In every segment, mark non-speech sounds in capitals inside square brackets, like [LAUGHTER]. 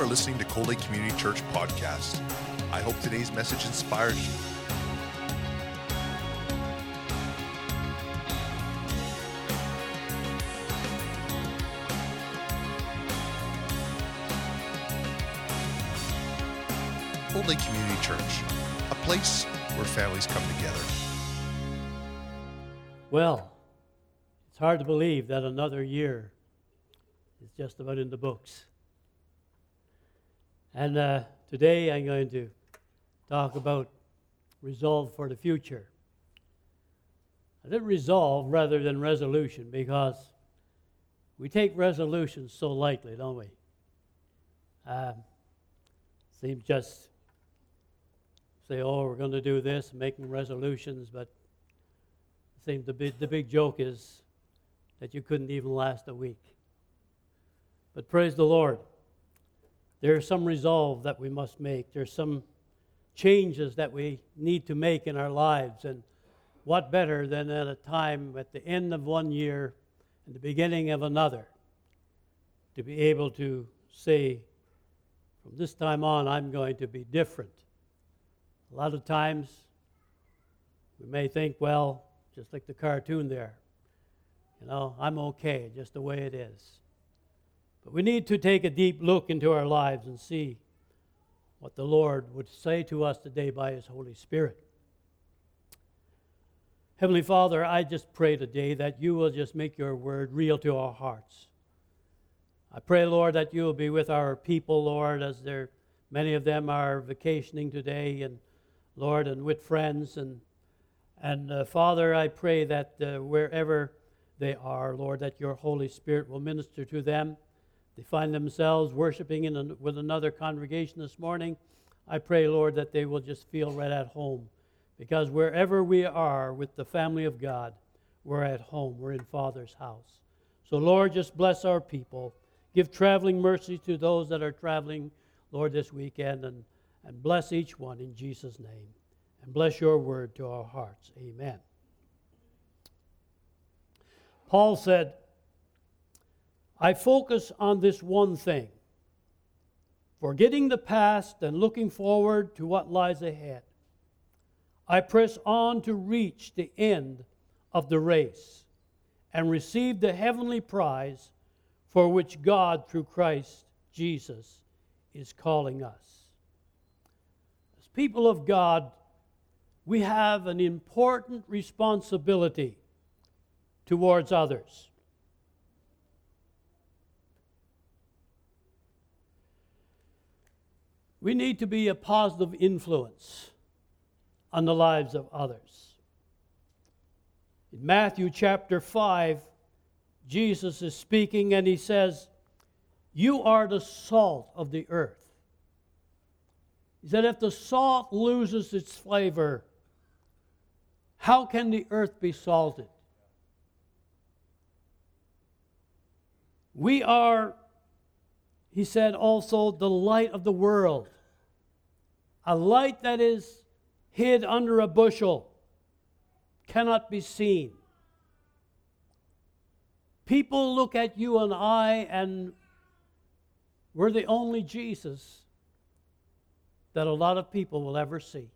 are listening to Cold Lake Community Church podcast. I hope today's message inspires you. Cold Lake Community Church, a place where families come together. Well, it's hard to believe that another year is just about in the books. And uh, today I'm going to talk about resolve for the future. I did resolve rather than resolution because we take resolutions so lightly, don't we? Um, seems just say, oh, we're going to do this, making resolutions, but it seems the big, the big joke is that you couldn't even last a week. But praise the Lord. There's some resolve that we must make. There's some changes that we need to make in our lives. And what better than at a time at the end of one year and the beginning of another to be able to say, from this time on, I'm going to be different. A lot of times we may think, well, just like the cartoon there, you know, I'm okay just the way it is. But we need to take a deep look into our lives and see what the Lord would say to us today by His Holy Spirit. Heavenly Father, I just pray today that you will just make your word real to our hearts. I pray, Lord, that you will be with our people, Lord, as there many of them are vacationing today, and Lord, and with friends, and and uh, Father, I pray that uh, wherever they are, Lord, that your Holy Spirit will minister to them they find themselves worshiping in a, with another congregation this morning, I pray, Lord, that they will just feel right at home. Because wherever we are with the family of God, we're at home. We're in Father's house. So, Lord, just bless our people. Give traveling mercy to those that are traveling, Lord, this weekend, and, and bless each one in Jesus' name. And bless your word to our hearts. Amen. Paul said, I focus on this one thing forgetting the past and looking forward to what lies ahead. I press on to reach the end of the race and receive the heavenly prize for which God, through Christ Jesus, is calling us. As people of God, we have an important responsibility towards others. We need to be a positive influence on the lives of others. In Matthew chapter 5, Jesus is speaking and he says, You are the salt of the earth. He said, If the salt loses its flavor, how can the earth be salted? We are he said also, the light of the world. A light that is hid under a bushel cannot be seen. People look at you and I, and we're the only Jesus that a lot of people will ever see.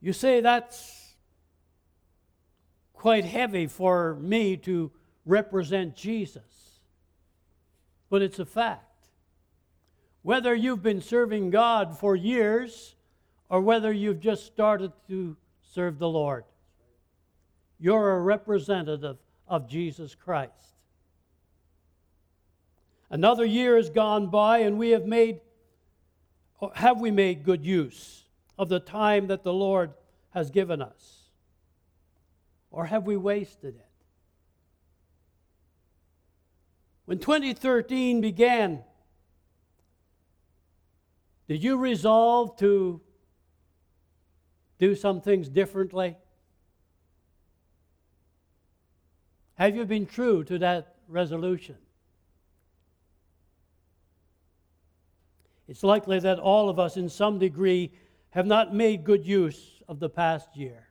You say that's quite heavy for me to represent Jesus but it's a fact. Whether you've been serving God for years or whether you've just started to serve the Lord, you're a representative of Jesus Christ. Another year has gone by, and we have made, have we made good use of the time that the Lord has given us? Or have we wasted it? When 2013 began, did you resolve to do some things differently? Have you been true to that resolution? It's likely that all of us, in some degree, have not made good use of the past year.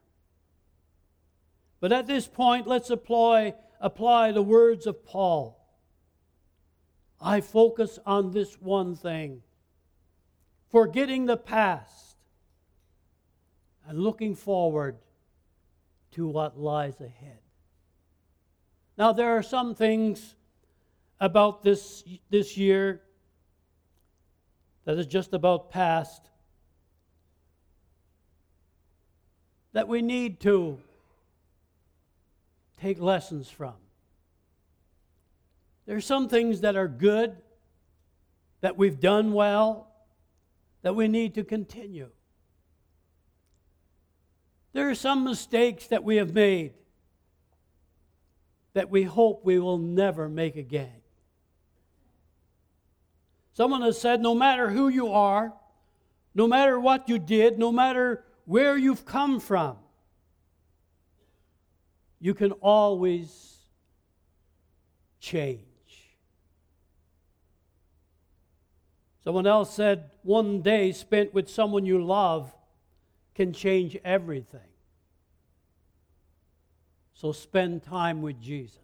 But at this point, let's apply, apply the words of Paul I focus on this one thing forgetting the past and looking forward to what lies ahead. Now, there are some things about this, this year that is just about past that we need to take lessons from. There are some things that are good, that we've done well, that we need to continue. There are some mistakes that we have made that we hope we will never make again. Someone has said no matter who you are, no matter what you did, no matter where you've come from, you can always change. Someone else said, one day spent with someone you love can change everything. So spend time with Jesus.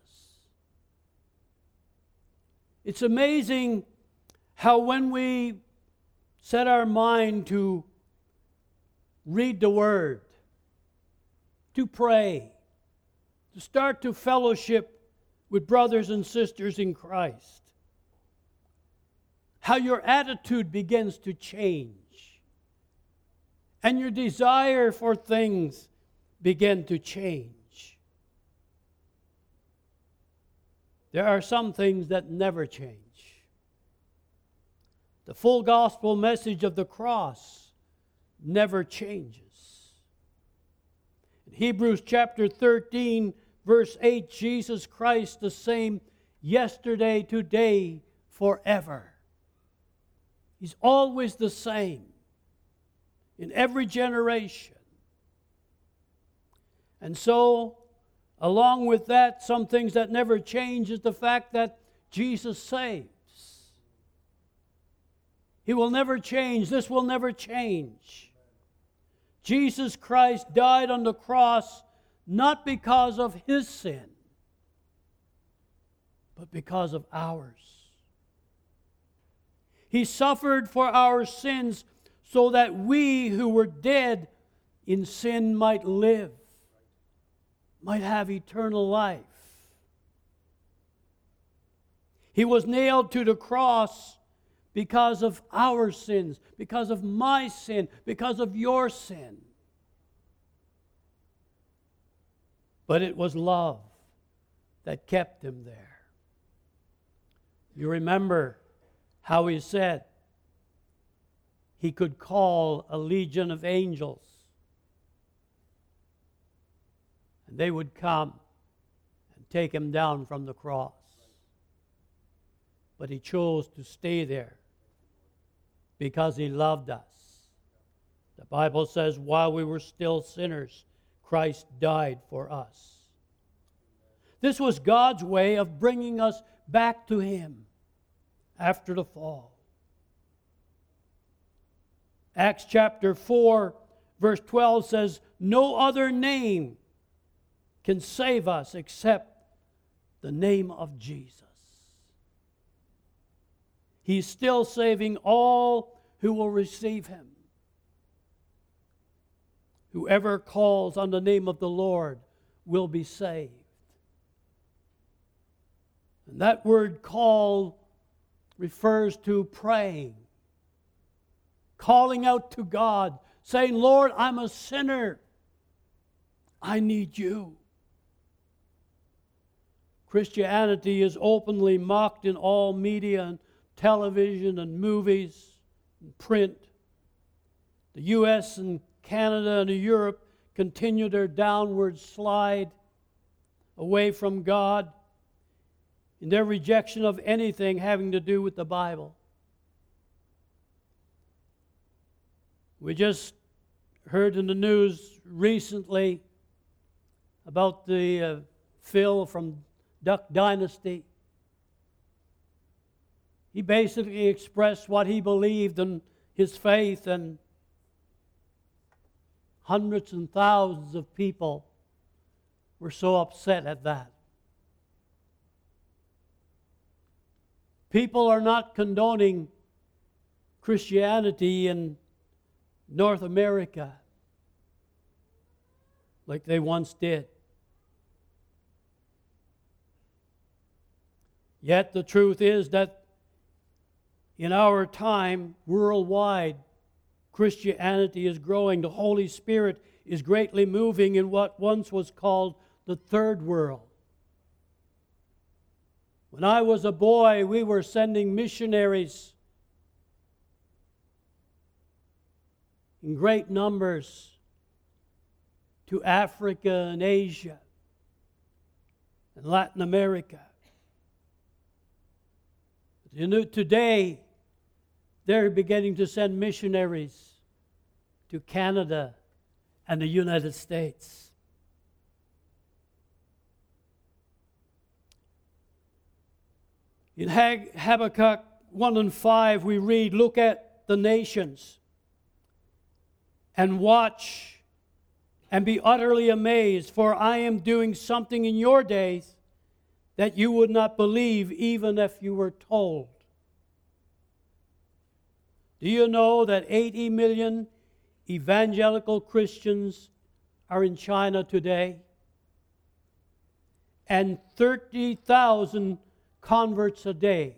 It's amazing how when we set our mind to read the Word, to pray, to start to fellowship with brothers and sisters in Christ, how your attitude begins to change and your desire for things begin to change. There are some things that never change. The full gospel message of the cross never changes. In Hebrews chapter 13, verse 8, Jesus Christ the same yesterday, today, forever. He's always the same in every generation. And so, along with that, some things that never change is the fact that Jesus saves. He will never change. This will never change. Jesus Christ died on the cross not because of his sin, but because of ours. He suffered for our sins so that we who were dead in sin might live, might have eternal life. He was nailed to the cross because of our sins, because of my sin, because of your sin. But it was love that kept him there. You remember how he said, he could call a legion of angels. And they would come and take him down from the cross. But he chose to stay there because he loved us. The Bible says, while we were still sinners, Christ died for us. This was God's way of bringing us back to him after the fall. Acts chapter 4, verse 12 says, No other name can save us except the name of Jesus. He's still saving all who will receive him. Whoever calls on the name of the Lord will be saved. And that word call refers to praying calling out to God, saying, Lord, I'm a sinner. I need you. Christianity is openly mocked in all media and television and movies and print. The U.S. and Canada and Europe continue their downward slide away from God in their rejection of anything having to do with the Bible. We just heard in the news recently about the uh, Phil from Duck Dynasty. He basically expressed what he believed in his faith, and hundreds and thousands of people were so upset at that. People are not condoning Christianity in North America like they once did. Yet the truth is that in our time, worldwide, Christianity is growing. The Holy Spirit is greatly moving in what once was called the third world. When I was a boy, we were sending missionaries in great numbers to Africa and Asia and Latin America. You know, today, they're beginning to send missionaries to Canada and the United States. In Habakkuk 1 and 5, we read, Look at the nations and watch and be utterly amazed, for I am doing something in your days that you would not believe even if you were told. Do you know that 80 million evangelical Christians are in China today? And 30,000 converts a day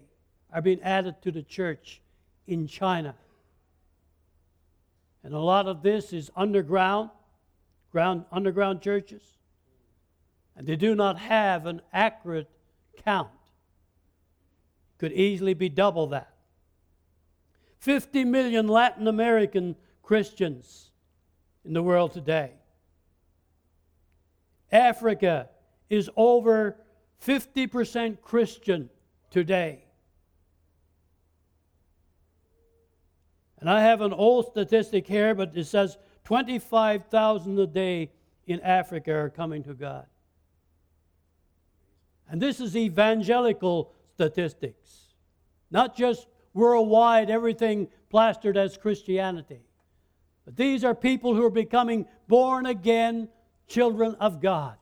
are being added to the church in China. And a lot of this is underground, ground, underground churches. And they do not have an accurate count. Could easily be double that. 50 million Latin American Christians in the world today. Africa is over 50% Christian today. And I have an old statistic here, but it says 25,000 a day in Africa are coming to God. And this is evangelical statistics, not just worldwide, everything plastered as Christianity. But these are people who are becoming born again children of God.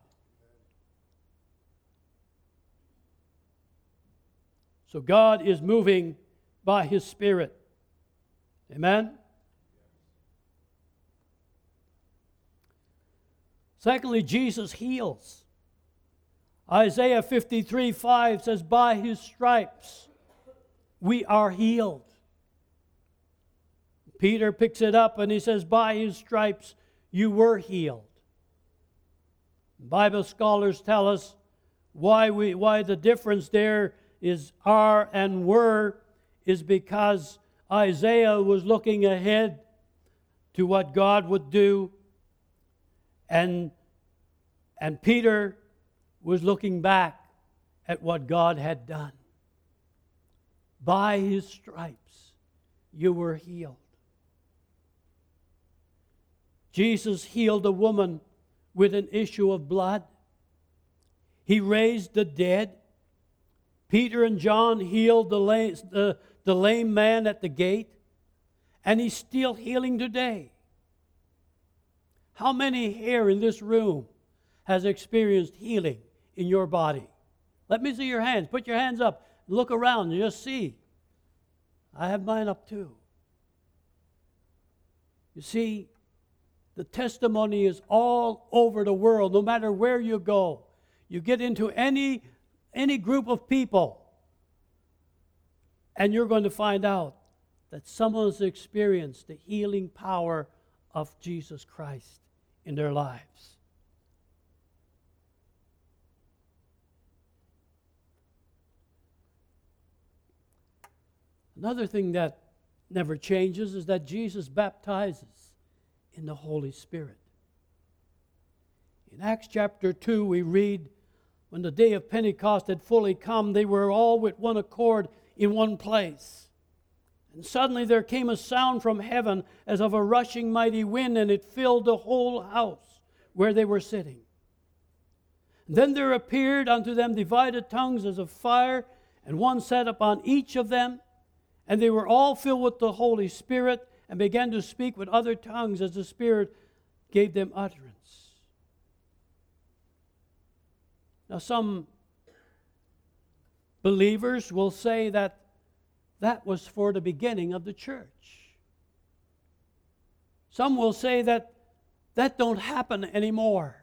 So God is moving by His Spirit. Amen? Secondly, Jesus heals. Isaiah 53 5 says, By His stripes we are healed. Peter picks it up and he says, By His stripes you were healed. Bible scholars tell us why, we, why the difference there is are and were is because Isaiah was looking ahead to what God would do, and, and Peter was looking back at what God had done. By his stripes, you were healed. Jesus healed a woman with an issue of blood. He raised the dead. Peter and John healed the lame, the, the lame man at the gate, and he's still healing today. How many here in this room has experienced healing in your body? Let me see your hands. Put your hands up. Look around and just see. I have mine up too. You see, the testimony is all over the world, no matter where you go. You get into any any group of people, and you're going to find out that someone has experienced the healing power of Jesus Christ in their lives. Another thing that never changes is that Jesus baptizes in the Holy Spirit. In Acts chapter 2, we read when the day of Pentecost had fully come, they were all with one accord in one place. And suddenly there came a sound from heaven as of a rushing mighty wind, and it filled the whole house where they were sitting. then there appeared unto them divided tongues as of fire, and one sat upon each of them. And they were all filled with the Holy Spirit, and began to speak with other tongues as the Spirit gave them utterance. Now, some believers will say that that was for the beginning of the church. Some will say that that don't happen anymore.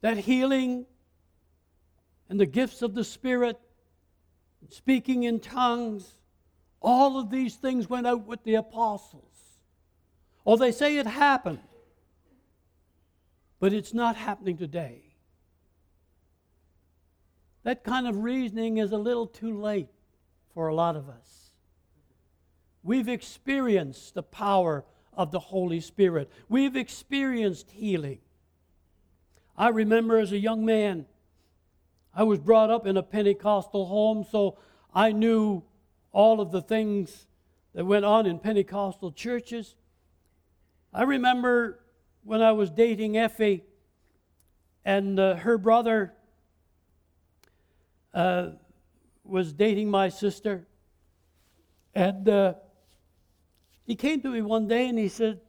That healing and the gifts of the Spirit, speaking in tongues, all of these things went out with the apostles. Or they say it happened, but it's not happening today. That kind of reasoning is a little too late for a lot of us. We've experienced the power of the Holy Spirit, we've experienced healing. I remember as a young man, I was brought up in a Pentecostal home, so I knew all of the things that went on in Pentecostal churches. I remember when I was dating Effie, and uh, her brother uh, was dating my sister, and uh, he came to me one day and he said,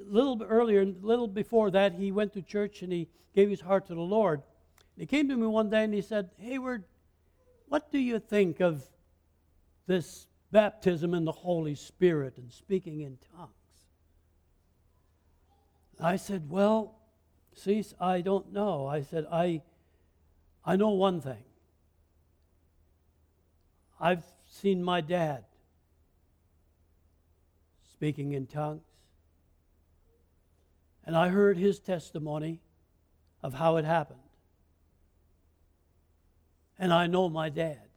a little bit earlier, a little before that, he went to church and he gave his heart to the Lord. He came to me one day and he said, Hayward, what do you think of this baptism in the Holy Spirit and speaking in tongues? I said, Well, see, I don't know. I said, I, I know one thing. I've seen my dad speaking in tongues. And I heard his testimony of how it happened. And I know my dad.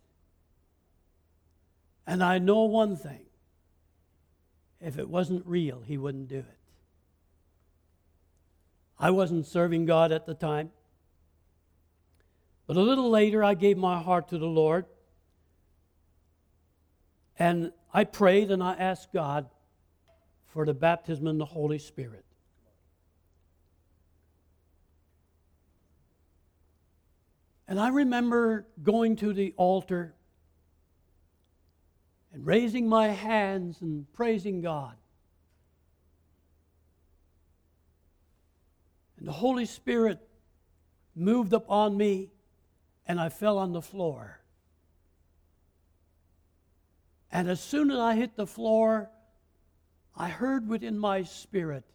And I know one thing if it wasn't real, he wouldn't do it. I wasn't serving God at the time. But a little later, I gave my heart to the Lord. And I prayed and I asked God for the baptism in the Holy Spirit. And I remember going to the altar and raising my hands and praising God. And the Holy Spirit moved upon me, and I fell on the floor. And as soon as I hit the floor, I heard within my spirit,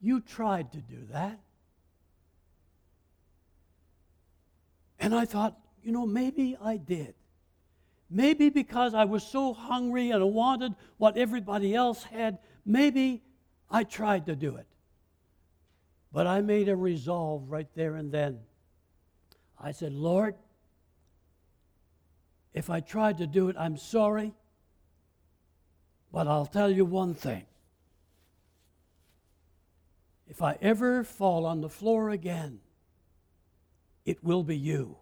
You tried to do that. And I thought, you know, maybe I did. Maybe because I was so hungry and I wanted what everybody else had, maybe I tried to do it. But I made a resolve right there and then. I said, Lord, if I tried to do it, I'm sorry. But I'll tell you one thing. If I ever fall on the floor again, it will be you.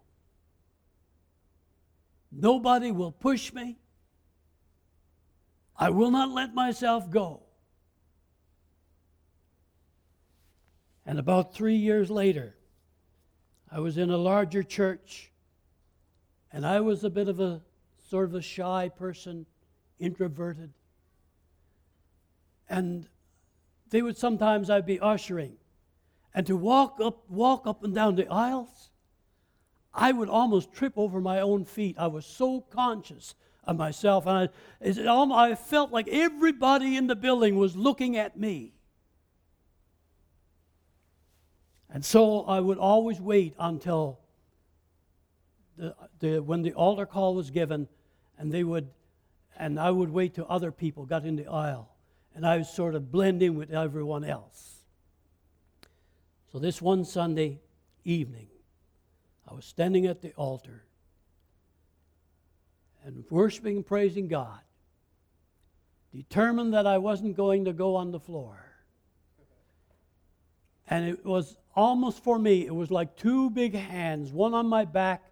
Nobody will push me. I will not let myself go. And about three years later, I was in a larger church, and I was a bit of a sort of a shy person, introverted. And they would sometimes I'd be ushering, and to walk up, walk up and down the aisles, I would almost trip over my own feet. I was so conscious of myself, and I, I felt like everybody in the building was looking at me. And so I would always wait until the, the, when the altar call was given, and they would, and I would wait till other people got in the aisle, and I would sort of blend in with everyone else. So this one Sunday evening, I was standing at the altar and worshiping and praising God, determined that I wasn't going to go on the floor. And it was almost for me, it was like two big hands, one on my back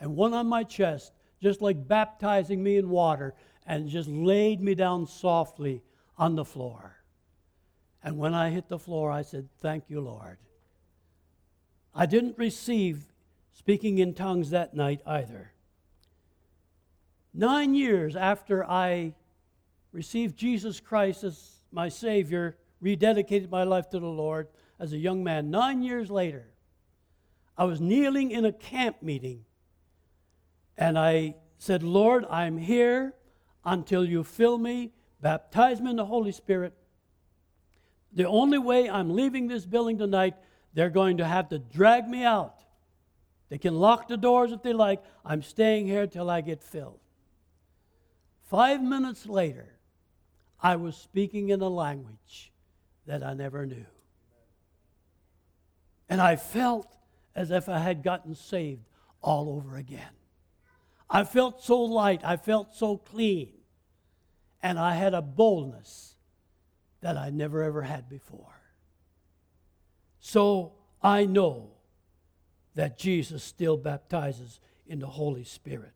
and one on my chest, just like baptizing me in water, and just laid me down softly on the floor. And when I hit the floor, I said, Thank you, Lord. I didn't receive speaking in tongues that night either. Nine years after I received Jesus Christ as my Savior, rededicated my life to the Lord, as a young man. Nine years later, I was kneeling in a camp meeting, And I said, Lord, I'm here until you fill me, baptize me in the Holy Spirit. The only way I'm leaving this building tonight, they're going to have to drag me out. They can lock the doors if they like. I'm staying here till I get filled. Five minutes later, I was speaking in a language that I never knew. And I felt as if I had gotten saved all over again. I felt so light, I felt so clean, and I had a boldness that I never ever had before. So I know that Jesus still baptizes in the Holy Spirit.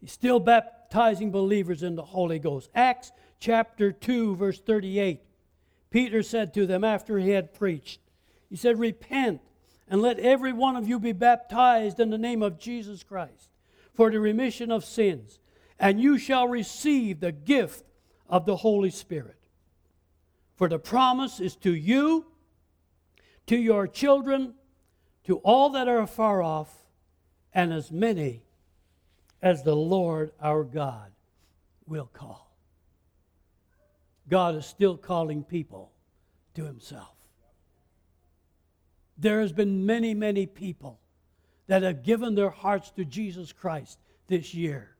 He's still baptizing believers in the Holy Ghost. Acts chapter 2, verse 38. Peter said to them after he had preached, He said, Repent and let every one of you be baptized in the name of Jesus Christ for the remission of sins, and you shall receive the gift of the Holy Spirit. For the promise is to you, to your children, to all that are far off, and as many as the Lord our God will call. God is still calling people to Himself. There has been many, many people that have given their hearts to Jesus Christ this year.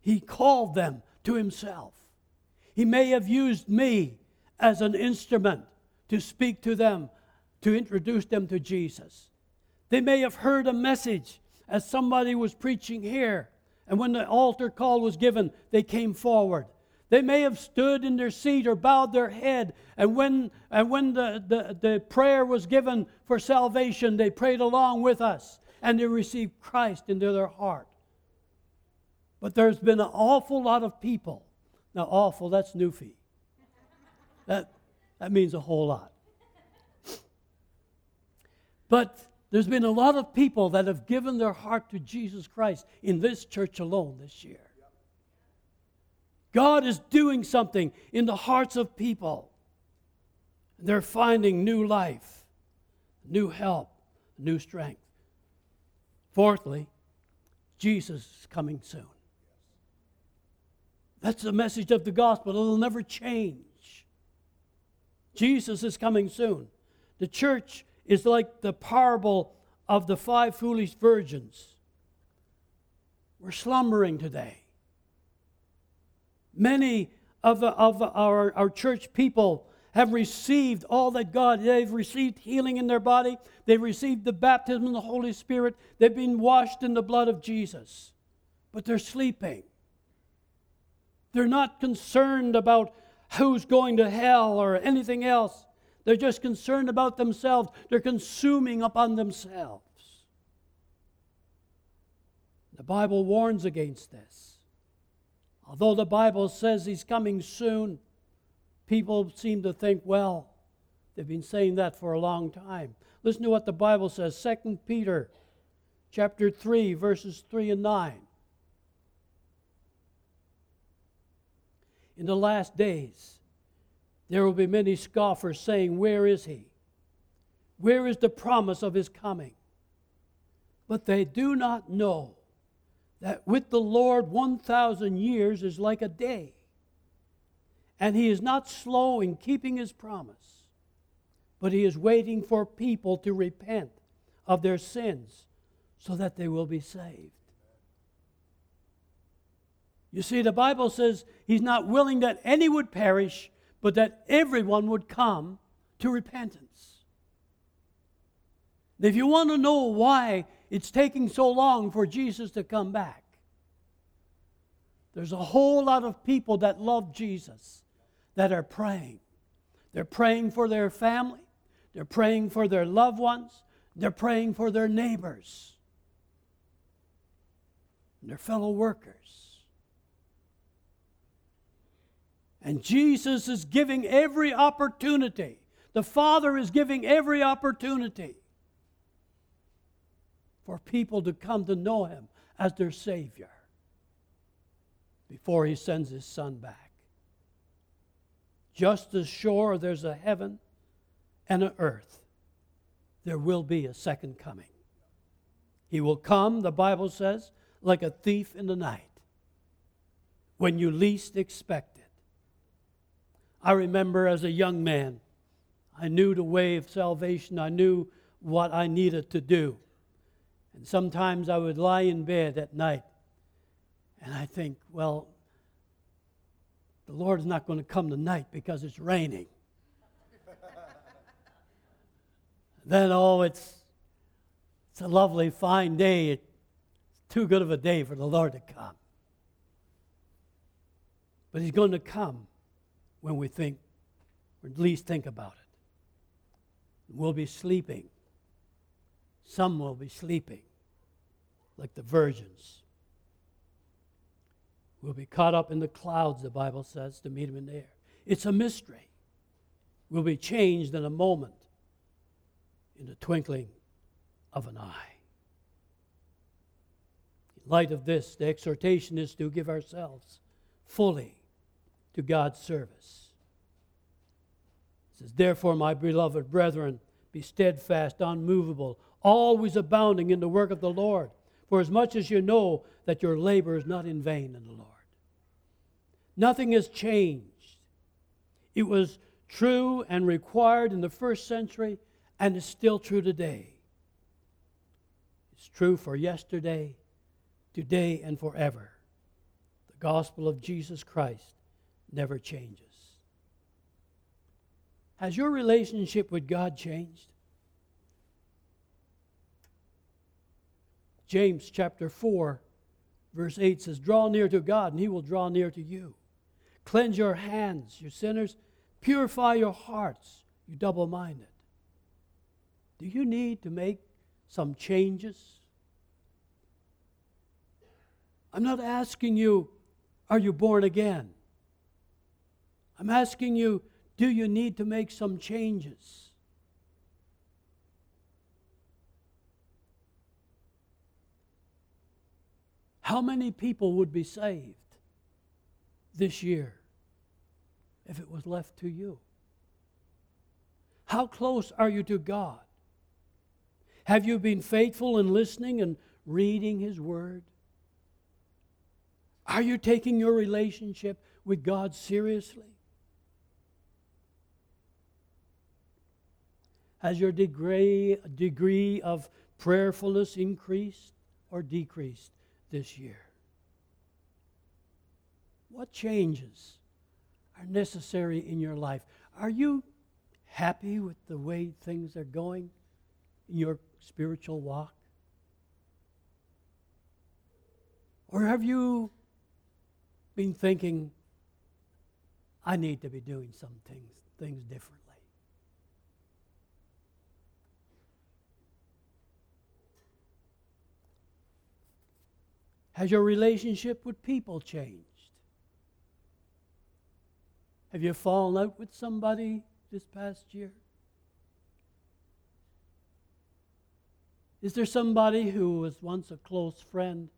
He called them to Himself. He may have used me as an instrument to speak to them, to introduce them to Jesus. They may have heard a message as somebody was preaching here, and when the altar call was given, they came forward. They may have stood in their seat or bowed their head, and when, and when the, the, the prayer was given for salvation, they prayed along with us and they received Christ into their heart. But there's been an awful lot of people. Now, awful, that's Newfie. That, that means a whole lot. But there's been a lot of people that have given their heart to Jesus Christ in this church alone this year. God is doing something in the hearts of people. They're finding new life, new help, new strength. Fourthly, Jesus is coming soon. That's the message of the gospel. It'll never change. Jesus is coming soon. The church is like the parable of the five foolish virgins. We're slumbering today. Many of, of our, our church people have received all that God, they've received healing in their body, they've received the baptism of the Holy Spirit, they've been washed in the blood of Jesus, but they're sleeping. They're not concerned about who's going to hell or anything else. They're just concerned about themselves. They're consuming upon themselves. The Bible warns against this. Although the Bible says he's coming soon, people seem to think, well, they've been saying that for a long time. Listen to what the Bible says, 2 Peter chapter 3 verses 3 and 9. In the last days, there will be many scoffers saying, Where is he? Where is the promise of his coming? But they do not know that with the Lord 1,000 years is like a day. And he is not slow in keeping his promise, but he is waiting for people to repent of their sins so that they will be saved. You see, the Bible says he's not willing that any would perish, but that everyone would come to repentance. If you want to know why it's taking so long for Jesus to come back, there's a whole lot of people that love Jesus that are praying. They're praying for their family, they're praying for their loved ones, they're praying for their neighbors, their fellow workers. And Jesus is giving every opportunity. The Father is giving every opportunity for people to come to know Him as their Savior before He sends His Son back. Just as sure there's a heaven and an earth, there will be a second coming. He will come, the Bible says, like a thief in the night when you least expect it. I remember as a young man, I knew the way of salvation, I knew what I needed to do. And sometimes I would lie in bed at night and I think, well, the Lord's not going to come tonight because it's raining. [LAUGHS] then, oh, it's, it's a lovely, fine day. It's too good of a day for the Lord to come. But He's going to come when we think, or at least think about it. We'll be sleeping. Some will be sleeping, like the virgins. We'll be caught up in the clouds, the Bible says, to meet him in the air. It's a mystery. We'll be changed in a moment, in the twinkling of an eye. In light of this, the exhortation is to give ourselves fully to God's service. It says, Therefore, my beloved brethren, be steadfast, unmovable, always abounding in the work of the Lord, for as much as you know that your labor is not in vain in the Lord. Nothing has changed. It was true and required in the first century and is still true today. It's true for yesterday, today, and forever. The gospel of Jesus Christ never changes. Has your relationship with God changed? James chapter 4, verse 8 says, Draw near to God, and he will draw near to you. Cleanse your hands, you sinners. Purify your hearts, you double minded. Do you need to make some changes? I'm not asking you, are you born again? I'm asking you, do you need to make some changes? How many people would be saved this year if it was left to you? How close are you to God? Have you been faithful in listening and reading His Word? Are you taking your relationship with God seriously? Has your degree, degree of prayerfulness increased or decreased this year? What changes are necessary in your life? Are you happy with the way things are going in your spiritual walk? Or have you been thinking, I need to be doing some things, things differently? Has your relationship with people changed? Have you fallen out with somebody this past year? Is there somebody who was once a close friend,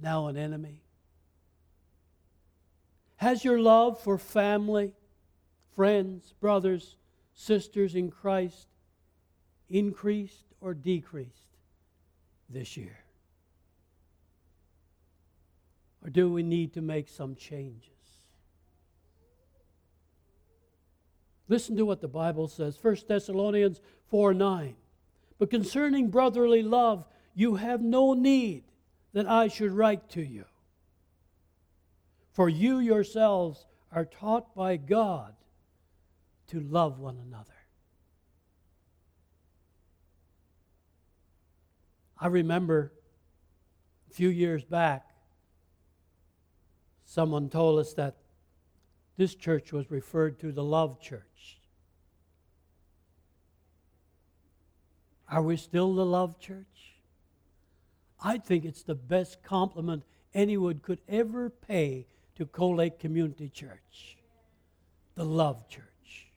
now an enemy? Has your love for family, friends, brothers, sisters in Christ increased or decreased this year? Or do we need to make some changes? Listen to what the Bible says 1 Thessalonians 4 9. But concerning brotherly love, you have no need that I should write to you. For you yourselves are taught by God to love one another. I remember a few years back, someone told us that this church was referred to the Love Church. Are we still the Love Church? I think it's the best compliment anyone could ever pay to Cold Lake Community Church. The Love Church,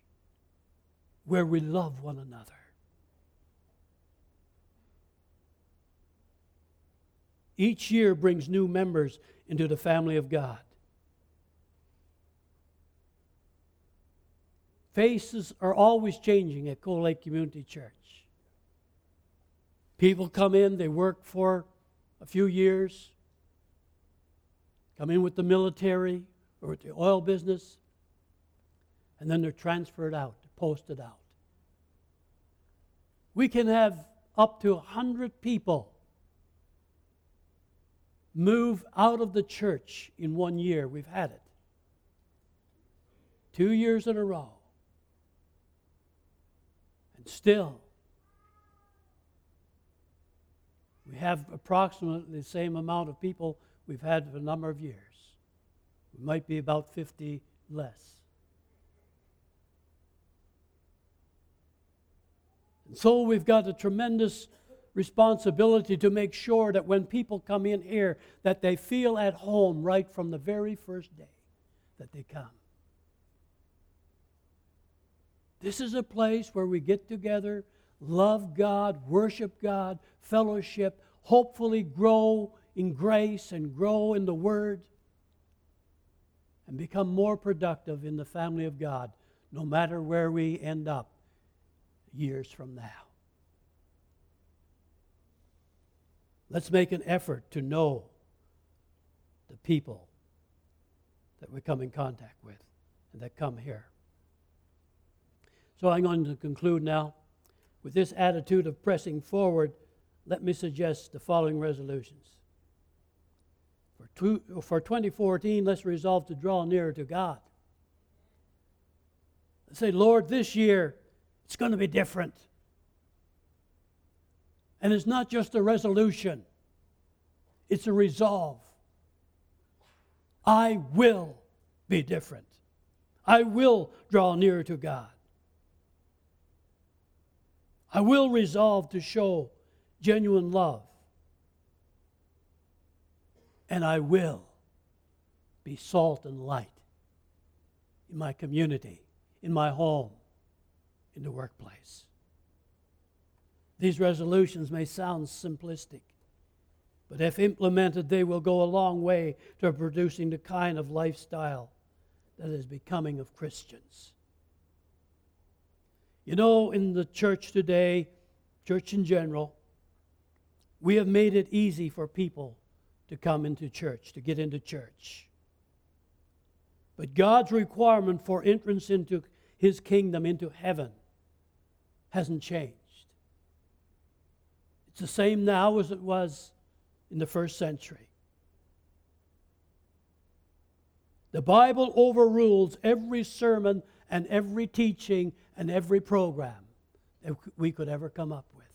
where we love one another. Each year brings new members into the family of God. Faces are always changing at Cold Lake Community Church. People come in, they work for a few years, come in with the military or with the oil business, and then they're transferred out, posted out. We can have up to 100 people move out of the church in one year. We've had it. Two years in a row. And still, we have approximately the same amount of people we've had for a number of years. We might be about 50 less. And so we've got a tremendous responsibility to make sure that when people come in here that they feel at home right from the very first day that they come. This is a place where we get together, love God, worship God, fellowship, hopefully grow in grace and grow in the Word, and become more productive in the family of God, no matter where we end up years from now. Let's make an effort to know the people that we come in contact with and that come here. So I'm going to conclude now. With this attitude of pressing forward, let me suggest the following resolutions. For, two, for 2014, let's resolve to draw nearer to God. Say, Lord, this year it's going to be different. And it's not just a resolution, it's a resolve. I will be different. I will draw nearer to God. I will resolve to show genuine love. And I will be salt and light in my community, in my home, in the workplace. These resolutions may sound simplistic, but if implemented, they will go a long way to producing the kind of lifestyle that is becoming of Christians. You know, in the church today, church in general, we have made it easy for people to come into church, to get into church. But God's requirement for entrance into his kingdom, into heaven, hasn't changed. The same now as it was in the first century. The Bible overrules every sermon and every teaching and every program that we could ever come up with.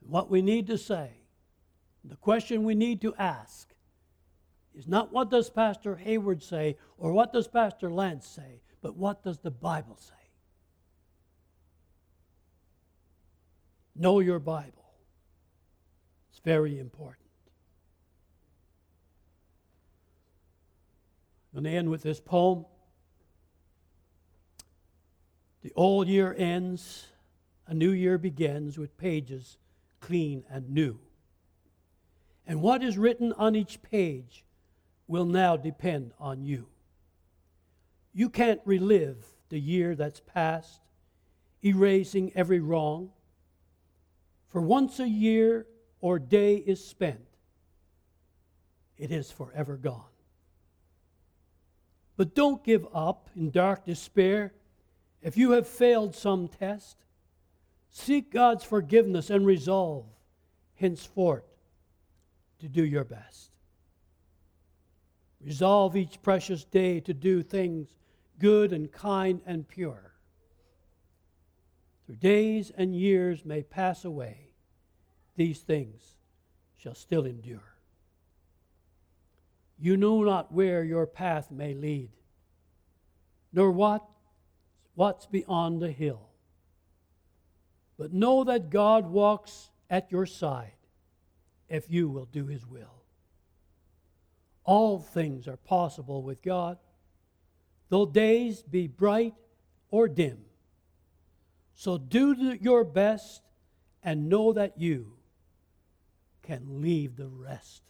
What we need to say, the question we need to ask, is not what does Pastor Hayward say or what does Pastor Lance say, but what does the Bible say? Know your Bible. It's very important. I'm going to end with this poem. The old year ends, a new year begins with pages clean and new. And what is written on each page will now depend on you. You can't relive the year that's passed, erasing every wrong. For once a year or day is spent, it is forever gone. But don't give up in dark despair if you have failed some test. Seek God's forgiveness and resolve henceforth to do your best. Resolve each precious day to do things good and kind and pure. Days and years may pass away, these things shall still endure. You know not where your path may lead, nor what what's beyond the hill. But know that God walks at your side if you will do his will. All things are possible with God though days be bright or dim. So do your best and know that you can leave the rest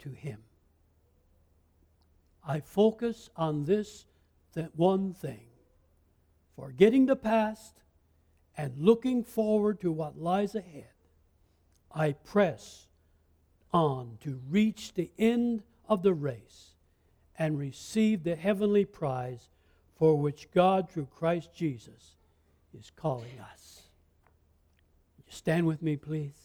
to Him. I focus on this that one thing, forgetting the past and looking forward to what lies ahead, I press on to reach the end of the race and receive the heavenly prize for which God, through Christ Jesus, is calling us. You stand with me, please.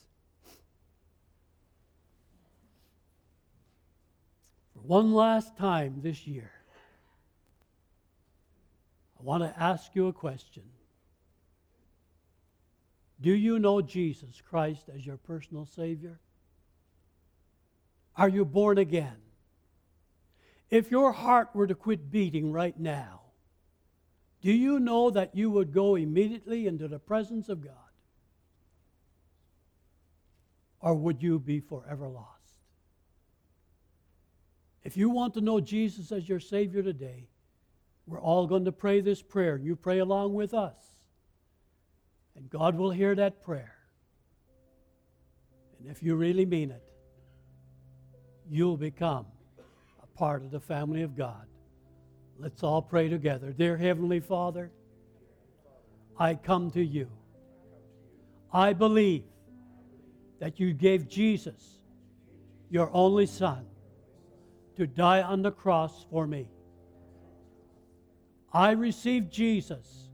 For one last time this year, I want to ask you a question. Do you know Jesus Christ as your personal Savior? Are you born again? If your heart were to quit beating right now, do you know that you would go immediately into the presence of God? Or would you be forever lost? If you want to know Jesus as your Savior today, we're all going to pray this prayer. You pray along with us. And God will hear that prayer. And if you really mean it, you'll become a part of the family of God. Let's all pray together. Dear Heavenly Father, I come to you. I believe that you gave Jesus, your only Son, to die on the cross for me. I receive Jesus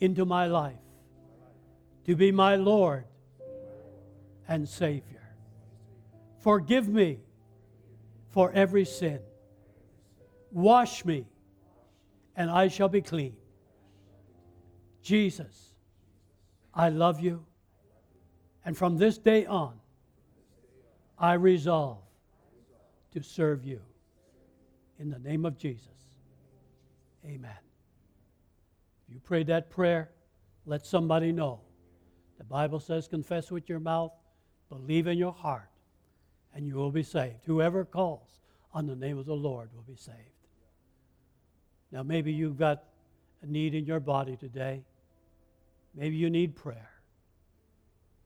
into my life to be my Lord and Savior. Forgive me for every sin. Wash me, and I shall be clean. Jesus, I love you, and from this day on, I resolve to serve you. In the name of Jesus, amen. If you prayed that prayer, let somebody know. The Bible says, confess with your mouth, believe in your heart, and you will be saved. Whoever calls on the name of the Lord will be saved. Now, maybe you've got a need in your body today. Maybe you need prayer.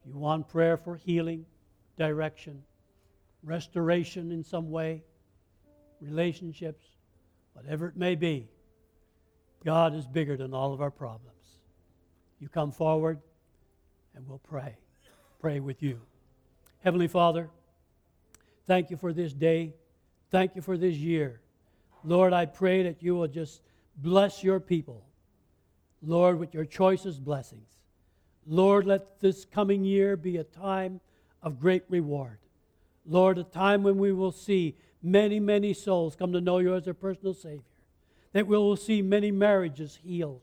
You want prayer for healing, direction, restoration in some way, relationships, whatever it may be. God is bigger than all of our problems. You come forward and we'll pray. Pray with you. Heavenly Father, thank you for this day. Thank you for this year. Lord, I pray that you will just bless your people. Lord, with your choicest blessings. Lord, let this coming year be a time of great reward. Lord, a time when we will see many, many souls come to know you as their personal Savior. That we will see many marriages healed.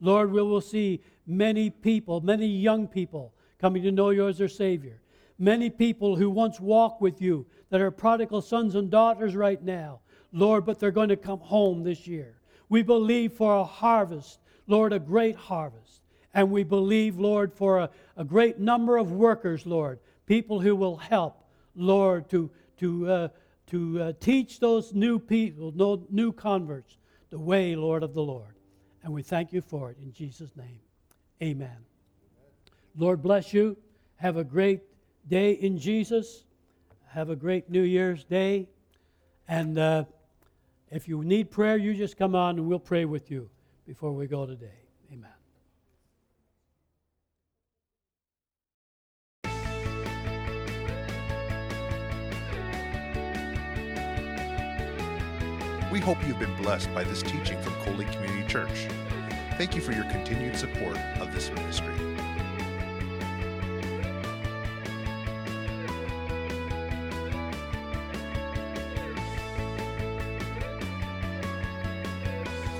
Lord, we will see many people, many young people coming to know you as their Savior. Many people who once walked with you that are prodigal sons and daughters right now Lord, but they're going to come home this year. We believe for a harvest, Lord, a great harvest. And we believe, Lord, for a, a great number of workers, Lord, people who will help, Lord, to, to, uh, to uh, teach those new people, new converts, the way, Lord, of the Lord. And we thank you for it in Jesus' name. Amen. Lord bless you. Have a great day in Jesus. Have a great New Year's Day. And uh, if you need prayer, you just come on and we'll pray with you before we go today. Amen. We hope you've been blessed by this teaching from Coley Community Church. Thank you for your continued support of this ministry.